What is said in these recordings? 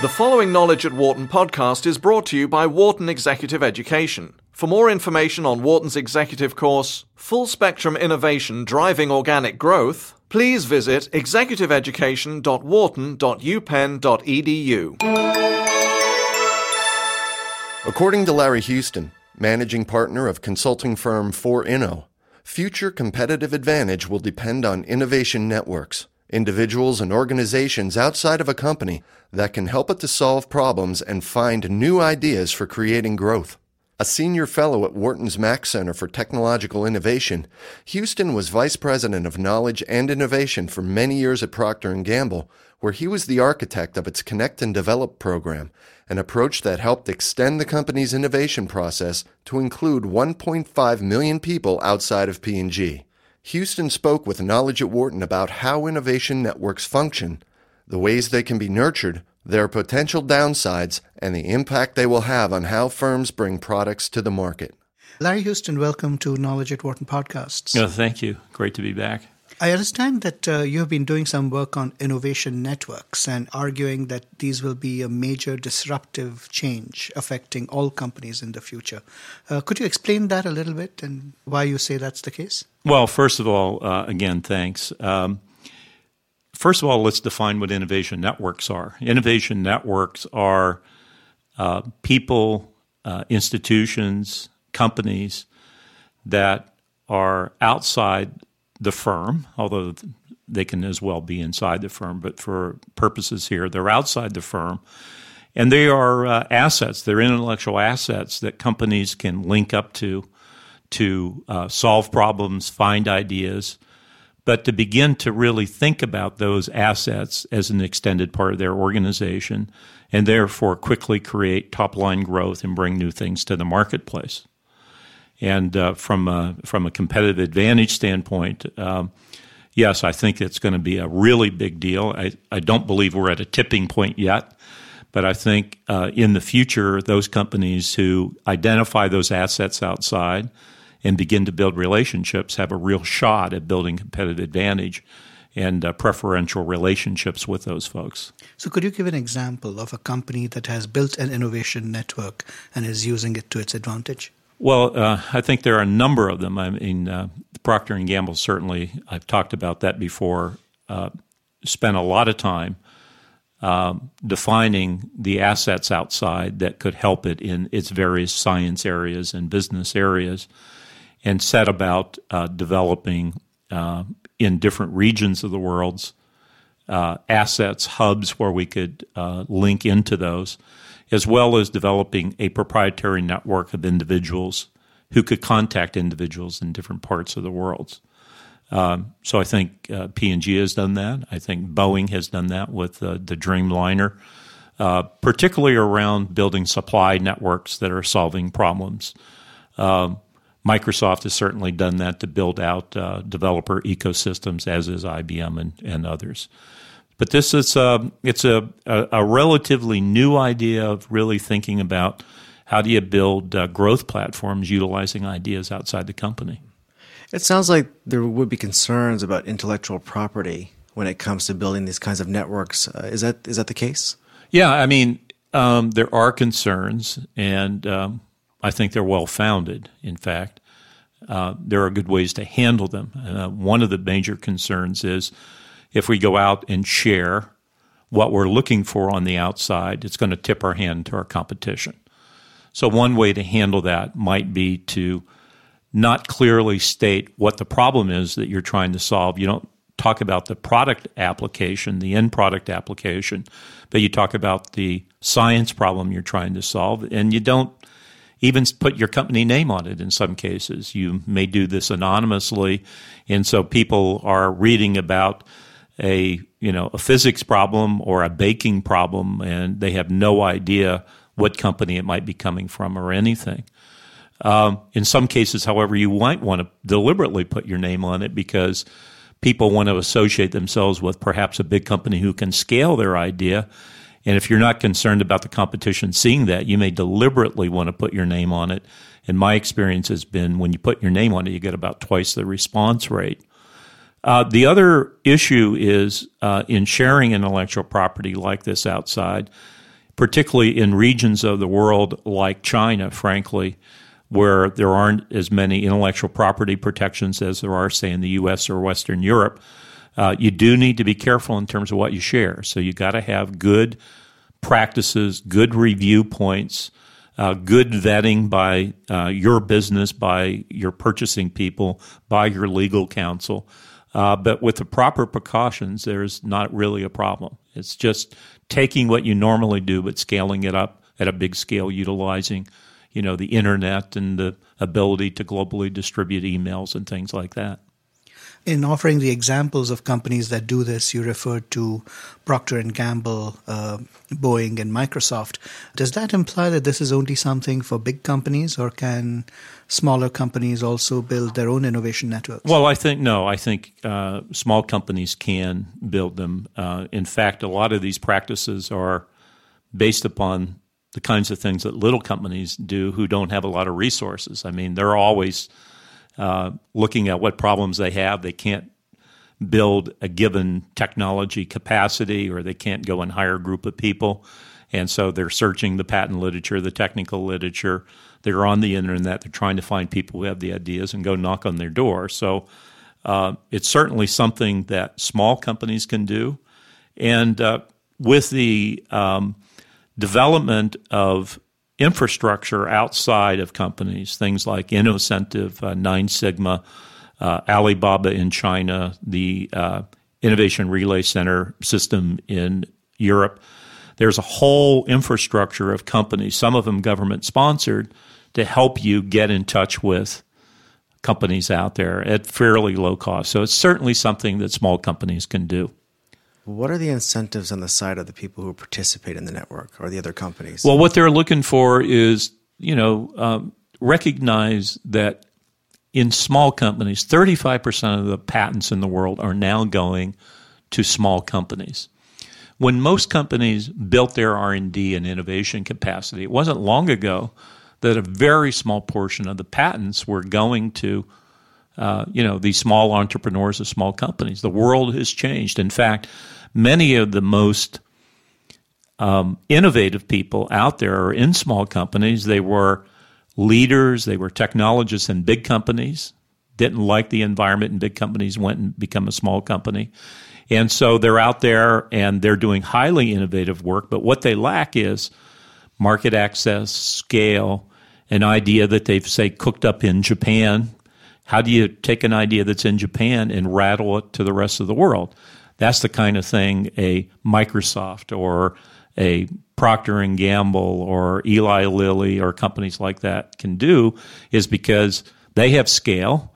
The following Knowledge at Wharton podcast is brought to you by Wharton Executive Education. For more information on Wharton's executive course, Full Spectrum Innovation Driving Organic Growth, please visit executiveeducation.wharton.upenn.edu. According to Larry Huston, managing partner of consulting firm 4Inno, future competitive advantage will depend on innovation networks, individuals and organizations outside of a company that can help it to solve problems and find new ideas for creating growth. A senior fellow at Wharton's Mack Center for Technological Innovation, Huston was vice president of knowledge and innovation for many years at Procter & Gamble, where he was the architect of its Connect and Develop program, an approach that helped extend the company's innovation process to include 1.5 million people outside of P&G. Huston spoke with Knowledge at Wharton about how innovation networks function, the ways they can be nurtured, their potential downsides, and the impact they will have on how firms bring products to the market. Larry Huston, welcome to Knowledge at Wharton podcasts. No, thank you. Great to be back. I understand that uh, you have been doing some work on innovation networks and arguing that these will be a major disruptive change affecting all companies in the future. Uh, could you explain that a little bit and why you say that's the case? Well, first of all, uh, again, thanks. Um, first of all, let's define what innovation networks are. Innovation networks are uh, people, uh, institutions, companies that are outside the firm, although they can as well be inside the firm, but for purposes here, they're outside the firm. And they are uh, assets, they're intellectual assets that companies can link up to to uh, solve problems, find ideas, but to begin to really think about those assets as an extended part of their organization and therefore quickly create top line growth and bring new things to the marketplace. And uh, from a, from a competitive advantage standpoint, um, yes, I think it's going to be a really big deal. I, I don't believe we're at a tipping point yet, but I think uh, in the future, those companies who identify those assets outside and begin to build relationships have a real shot at building competitive advantage and uh, preferential relationships with those folks. So, could you give an example of a company that has built an innovation network and is using it to its advantage? Well, uh, I think there are a number of them. I mean, uh, Procter and Gamble certainly. I've talked about that before. Uh, spent a lot of time um, defining the assets outside that could help it in its various science areas and business areas, and set about uh, developing uh, in different regions of the world's uh, assets hubs where we could link into those as well as developing a proprietary network of individuals who could contact individuals in different parts of the world. Um, so I think uh, P&G has done that. I think Boeing has done that with uh, the Dreamliner, uh, particularly around building supply networks that are solving problems. Um, Microsoft has certainly done that to build out uh, developer ecosystems, as is IBM and, and others. But this is a, um, it's a, a, a, relatively new idea of really thinking about how do you build uh, growth platforms utilizing ideas outside the company. It sounds like there would be concerns about intellectual property when it comes to building these kinds of networks. Uh, is that is that the case? Yeah, I mean, um, there are concerns, and um, I think they're well founded. In fact, uh, there are good ways to handle them. Uh, one of the major concerns is if we go out and share what we're looking for on the outside, it's going to tip our hand to our competition. So, one way to handle that might be to not clearly state what the problem is that you're trying to solve. You don't talk about the product application, the end product application, but you talk about the science problem you're trying to solve, and you don't even put your company name on it in some cases. You may do this anonymously, and so people are reading about a you know a physics problem or a baking problem, and they have no idea what company it might be coming from or anything. Um, in some cases, however, you might want to deliberately put your name on it because people want to associate themselves with perhaps a big company who can scale their idea. And if you're not concerned about the competition seeing that, you may deliberately want to put your name on it. And my experience has been when you put your name on it, you get about twice the response rate. Uh, the other issue is uh, in sharing intellectual property like this outside, particularly in regions of the world like China, frankly, where there aren't as many intellectual property protections as there are, say, in the U.S. or Western Europe. Uh, you do need to be careful in terms of what you share. So you got to have good practices, good review points, uh, good vetting by uh, your business, by your purchasing people, by your legal counsel. Uh, but with the proper precautions, there's not really a problem. It's just taking what you normally do, but scaling it up at a big scale, utilizing, you know, the internet and the ability to globally distribute emails and things like that. In offering the examples of companies that do this, you referred to Procter and Gamble, uh, Boeing, and Microsoft. Does that imply that this is only something for big companies, or can smaller companies also build their own innovation networks? Well, I think no. I think uh, small companies can build them. Uh, in fact, a lot of these practices are based upon the kinds of things that little companies do who don't have a lot of resources. I mean, they're always uh, looking at what problems they have. They can't build a given technology capacity or they can't go and hire a group of people. And so they're searching the patent literature, the technical literature. They're on the internet. They're trying to find people who have the ideas and go knock on their door. So uh, it's certainly something that small companies can do. And uh, with the um, development of infrastructure outside of companies, things like Innocentive, uh, Nine Sigma, uh, Alibaba in China, the uh, Innovation Relay Center system in Europe. There's a whole infrastructure of companies, some of them government sponsored, to help you get in touch with companies out there at fairly low cost. So it's certainly something that small companies can do. What are the incentives on the side of the people who participate in the network or the other companies? Well, what they're looking for is, you know, um, recognize that in small companies, 35% of the patents in the world are now going to small companies. When most companies built their R&D and innovation capacity, it wasn't long ago that a very small portion of the patents were going to uh, you know these small entrepreneurs of small companies. The world has changed. In fact, many of the most um, innovative people out there are in small companies. They were leaders, they were technologists in big companies, didn't like the environment in big companies, went and become a small company. And so they're out there and they're doing highly innovative work, but what they lack is market access, scale, an idea that they've, say, cooked up in Japan. How do you take an idea that's in Japan and rattle it to the rest of the world? That's the kind of thing a Microsoft or a Procter and Gamble or Eli Lilly or companies like that can do is because they have scale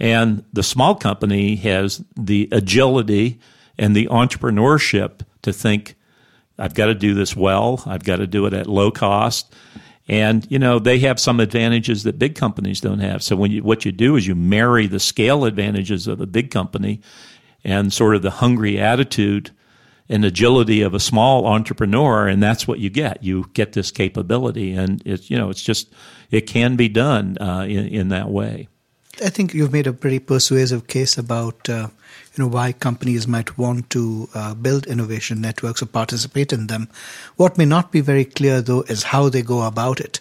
and the small company has the agility and the entrepreneurship to think I've got to do this well, I've got to do it at low cost. And you know they have some advantages that big companies don't have. So when you, what you do is you marry the scale advantages of a big company and sort of the hungry attitude and agility of a small entrepreneur and that's what you get. You get this capability and it's you know it's just it can be done uh, in, in that way. I think you've made a pretty persuasive case about uh, you know why companies might want to uh, build innovation networks or participate in them. What may not be very clear though is how they go about it.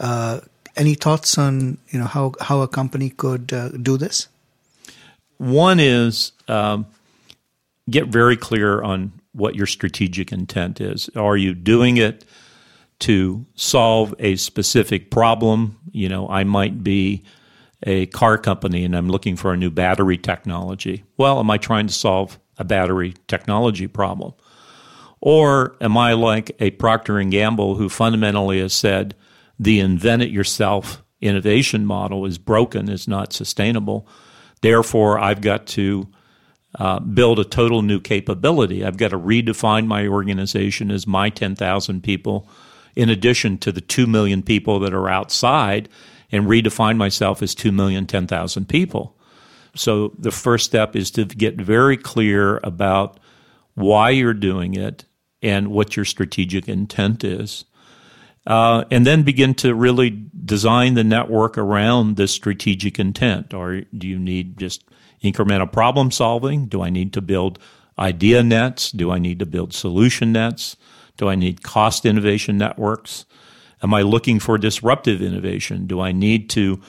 Uh, any thoughts on you know how how a company could uh, do this one is um, get very clear on what your strategic intent is. Are you doing it to solve a specific problem? You know, I might be a car company and I'm looking for a new battery technology. Well, am I trying to solve a battery technology problem? Or am I like a Procter and Gamble who fundamentally has said the invent it yourself innovation model is broken, is not sustainable? Therefore, I've got to uh, build a total new capability. I've got to redefine my organization as my 10,000 people, in addition to the 2 million people that are outside, and redefine myself as 2 million, 10,000 people. So the first step is to get very clear about why you're doing it and what your strategic intent is. Uh, and then begin to really design the network around this strategic intent? Or do you need just incremental problem solving? Do I need to build idea nets? Do I need to build solution nets? Do I need cost innovation networks? Am I looking for disruptive innovation? Do I need to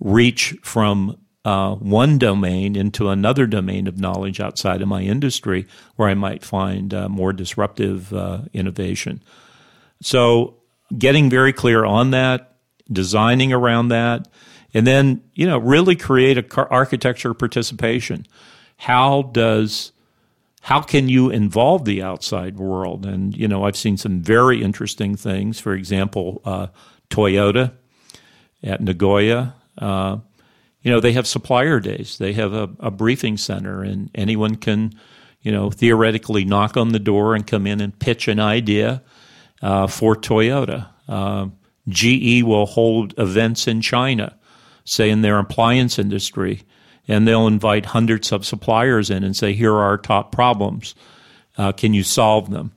reach from uh, one domain into another domain of knowledge outside of my industry where I might find uh, more disruptive uh, innovation? So, getting very clear on that, designing around that, and then you know really create a architecture participation. How does how can you involve the outside world? And you know, I've seen some very interesting things. For example, uh, Toyota at Nagoya. Uh, you know, they have supplier days. They have a, a, briefing center, and anyone can, you know, theoretically knock on the door and come in and pitch an idea uh, for Toyota. Uh, GE will hold events in China, say in their appliance industry and they'll invite hundreds of suppliers in and say, "Here are our top problems. Uh, can you solve them?"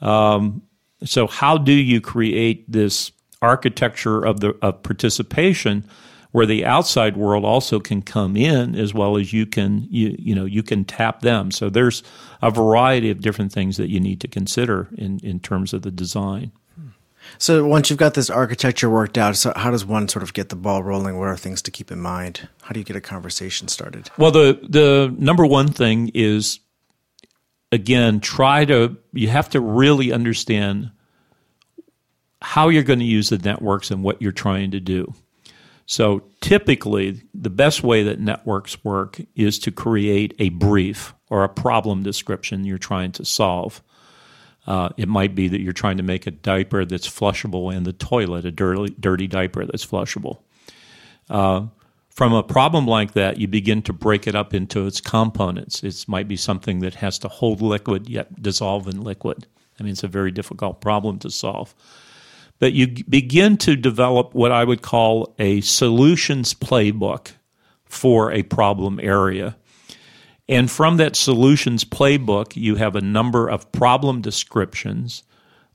Um, so, how do you create this architecture of the of participation where the outside world also can come in as well as you can you you know you can tap them. So there's a variety of different things that you need to consider in in terms of the design. So once you've got this architecture worked out, so how does one sort of get the ball rolling? What are things to keep in mind? How do you get a conversation started? Well, the the number one thing is again, try to you have to really understand how you're going to use the networks and what you're trying to do. So typically, the best way that networks work is to create a brief or a problem description you're trying to solve. Uh, it might be that you're trying to make a diaper that's flushable in the toilet, a dirty, dirty diaper that's flushable. Uh, from a problem like that, you begin to break it up into its components. It might be something that has to hold liquid yet dissolve in liquid. I mean, it's a very difficult problem to solve. But you begin to develop what I would call a solutions playbook for a problem area. And from that solutions playbook, you have a number of problem descriptions.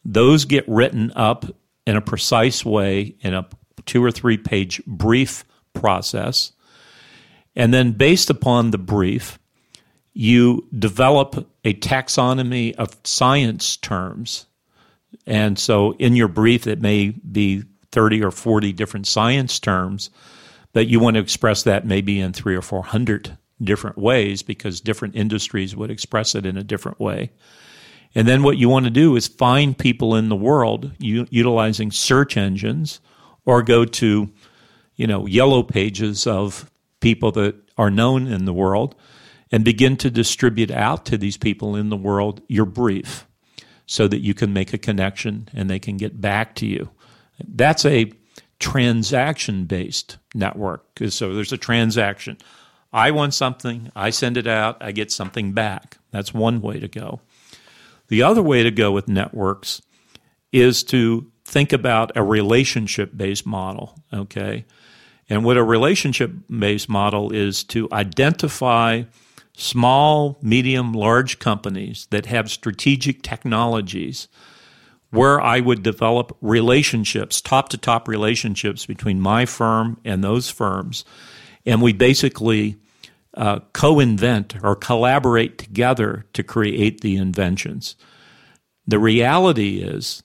Those get written up in a precise way in a two or three page brief process. And then, based upon the brief, you develop a taxonomy of science terms. And so, in your brief, it may be 30 or 40 different science terms, but you want to express that maybe in three or 400 different ways because different industries would express it in a different way. And then what you want to do is find people in the world u- utilizing search engines or go to, you know, yellow pages of people that are known in the world and begin to distribute out to these people in the world your brief so that you can make a connection and they can get back to you. That's a transaction based network. So there's a transaction. I want something, I send it out, I get something back. That's one way to go. The other way to go with networks is to think about a relationship based model, okay? And what a relationship based model is to identify small, medium, large companies that have strategic technologies where I would develop relationships, top to top relationships between my firm and those firms and we basically uh, co invent or collaborate together to create the inventions. The reality is,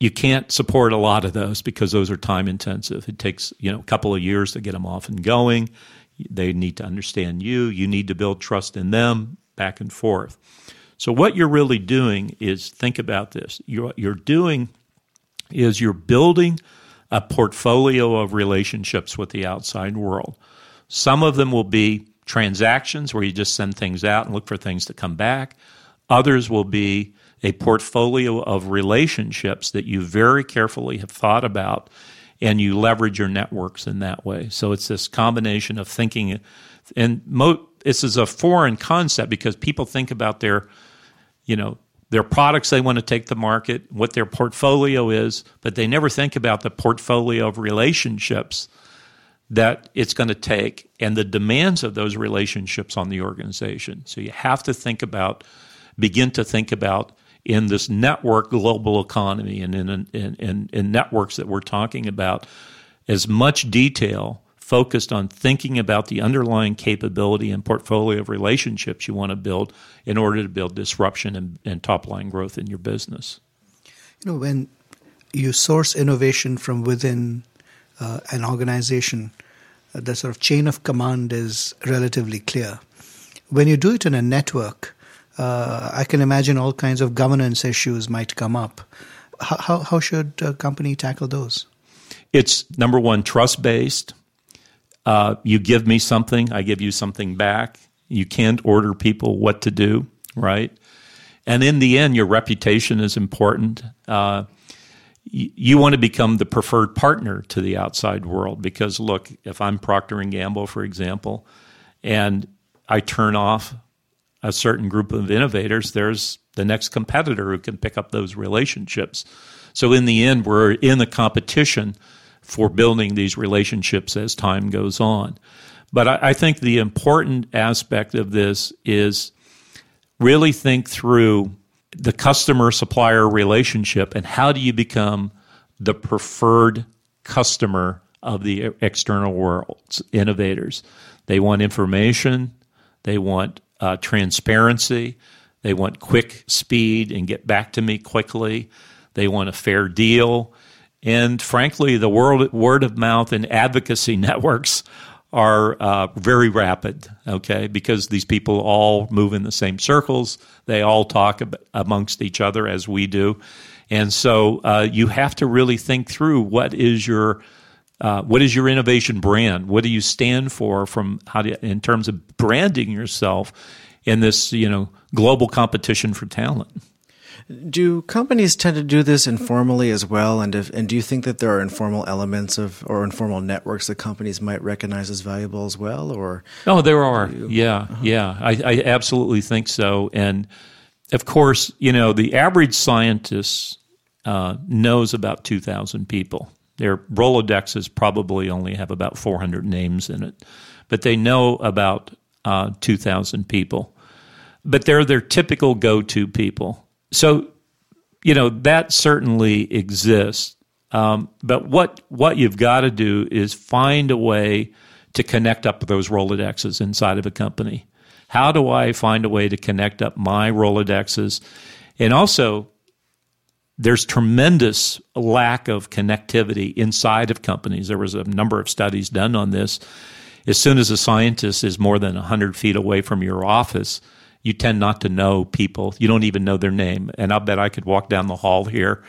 you can't support a lot of those because those are time intensive. It takes you know a couple of years to get them off and going. They need to understand you. You need to build trust in them. Back and forth. So what you're really doing is think about this. You're, you're doing is you're building a portfolio of relationships with the outside world. Some of them will be transactions where you just send things out and look for things to come back. Others will be a portfolio of relationships that you very carefully have thought about and you leverage your networks in that way. So it's this combination of thinking, and mo- this is a foreign concept because people think about their, you know, their products they want to take to market, what their portfolio is, but they never think about the portfolio of relationships that it's going to take and the demands of those relationships on the organization. So you have to think about, begin to think about in this network global economy and in, in, in, in networks that we're talking about as much detail focused on thinking about the underlying capability and portfolio of relationships you want to build in order to build disruption and, and top line growth in your business. You know, when you source innovation from within uh, an organization, uh, the sort of chain of command is relatively clear. When you do it in a network, uh, I can imagine all kinds of governance issues might come up. How, how, how should a company tackle those? It's number one, trust based. Uh, you give me something, I give you something back. You can't order people what to do, right? And in the end, your reputation is important. Uh, you want to become the preferred partner to the outside world because look if i'm procter and gamble for example and i turn off a certain group of innovators there's the next competitor who can pick up those relationships so in the end we're in the competition for building these relationships as time goes on but I, I think the important aspect of this is really think through the customer supplier relationship and how do you become the preferred customer of the external world's innovators. They want information, they want uh, transparency, they want quick speed and get back to me quickly, they want a fair deal. And frankly, the world, word of mouth and advocacy networks are uh, very rapid, okay, because these people all move in the same circles. They all talk ab- amongst each other as we do. And so uh, you have to really think through what is your uh, what is your innovation brand? What do you stand for from how do you, in terms of branding yourself in this you know global competition for talent? Do companies tend to do this informally as well? And if, and do you think that there are informal elements of or informal networks that companies might recognize as valuable as well? Or oh, there are. Yeah, uh-huh. yeah. I, I absolutely think so. And of course, you know, the average scientist uh, knows about two thousand people. Their Rolodexes probably only have about four hundred names in it, but they know about uh, two thousand people. But they're their typical go-to people so, you know, that certainly exists. Um, but what what you've got to do is find a way to connect up those Rolodexes inside of a company. How do I find a way to connect up my Rolodexes? And also, there's tremendous lack of connectivity inside of companies. There was a number of studies done on this. As soon as a scientist is more than 100 feet away from your office, you tend not to know people. You don't even know their name. And I'll bet I could walk down the hall here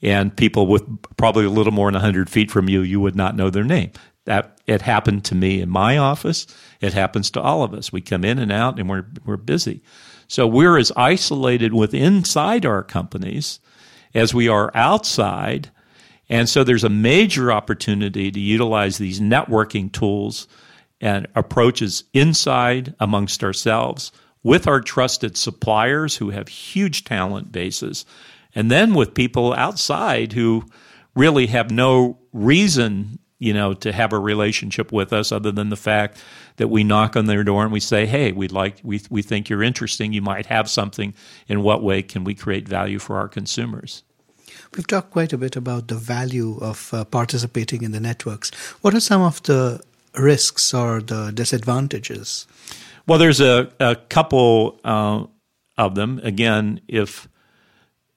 and people with probably a little more than 100 feet from you, you would not know their name. That it happened to me in my office. It happens to all of us. We come in and out and we're, we're busy. So we're as isolated with inside our companies as we are outside. And so there's a major opportunity to utilize these networking tools and approaches inside amongst ourselves with our trusted suppliers who have huge talent bases, and then with people outside who really have no reason, you know, to have a relationship with us other than the fact that we knock on their door and we say, "Hey, we'd like we we think you're interesting. You might have something. In what way can we create value for our consumers?" We've talked quite a bit about the value of uh, participating in the networks. What are some of the risks or the disadvantages? Well, there's a, a couple uh, of them. Again, if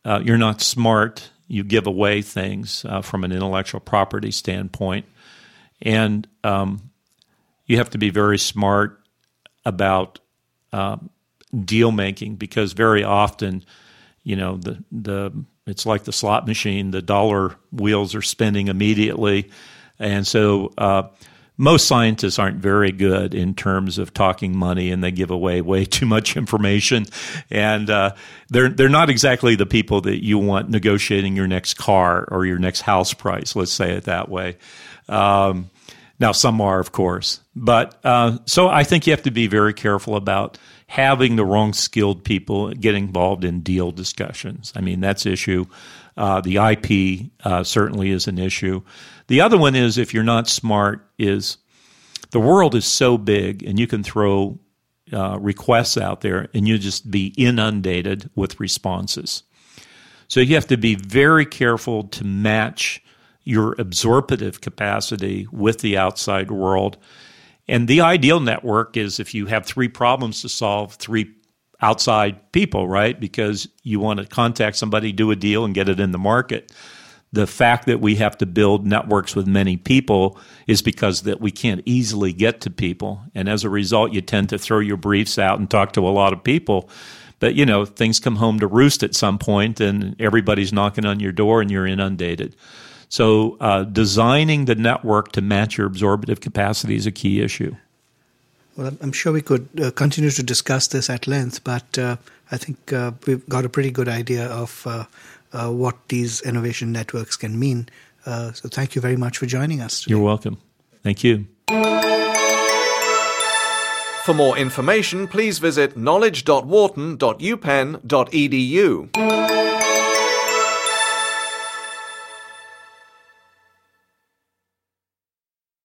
uh, you're not smart, you give away things uh, from an intellectual property standpoint. And um, you have to be very smart about um, deal making because very often, you know, the, the it's like the slot machine, the dollar wheels are spinning immediately. And so, uh, most scientists aren't very good in terms of talking money, and they give away way too much information. And uh, they're they're not exactly the people that you want negotiating your next car or your next house price. Let's say it that way. Um, now, some are, of course, but uh, so I think you have to be very careful about having the wrong skilled people get involved in deal discussions. I mean, that's issue. Uh, the IP uh, certainly is an issue. The other one is if you're not smart, is the world is so big and you can throw uh, requests out there and you just be inundated with responses. So you have to be very careful to match your absorptive capacity with the outside world. And the ideal network is if you have three problems to solve, three outside people, right? Because you want to contact somebody, do a deal, and get it in the market. The fact that we have to build networks with many people is because that we can't easily get to people. And as a result, you tend to throw your briefs out and talk to a lot of people. But you know, things come home to roost at some point and everybody's knocking on your door and you're inundated. So, uh, designing the network to match your absorptive capacity is a key issue. Well, I'm sure we could uh, continue to discuss this at length, but uh, I think uh, we've got a pretty good idea of uh, uh, what these innovation networks can mean. Uh, so, thank you very much for joining us. Today. You're welcome. Thank you. For more information, please visit knowledge.wharton.upenn.edu.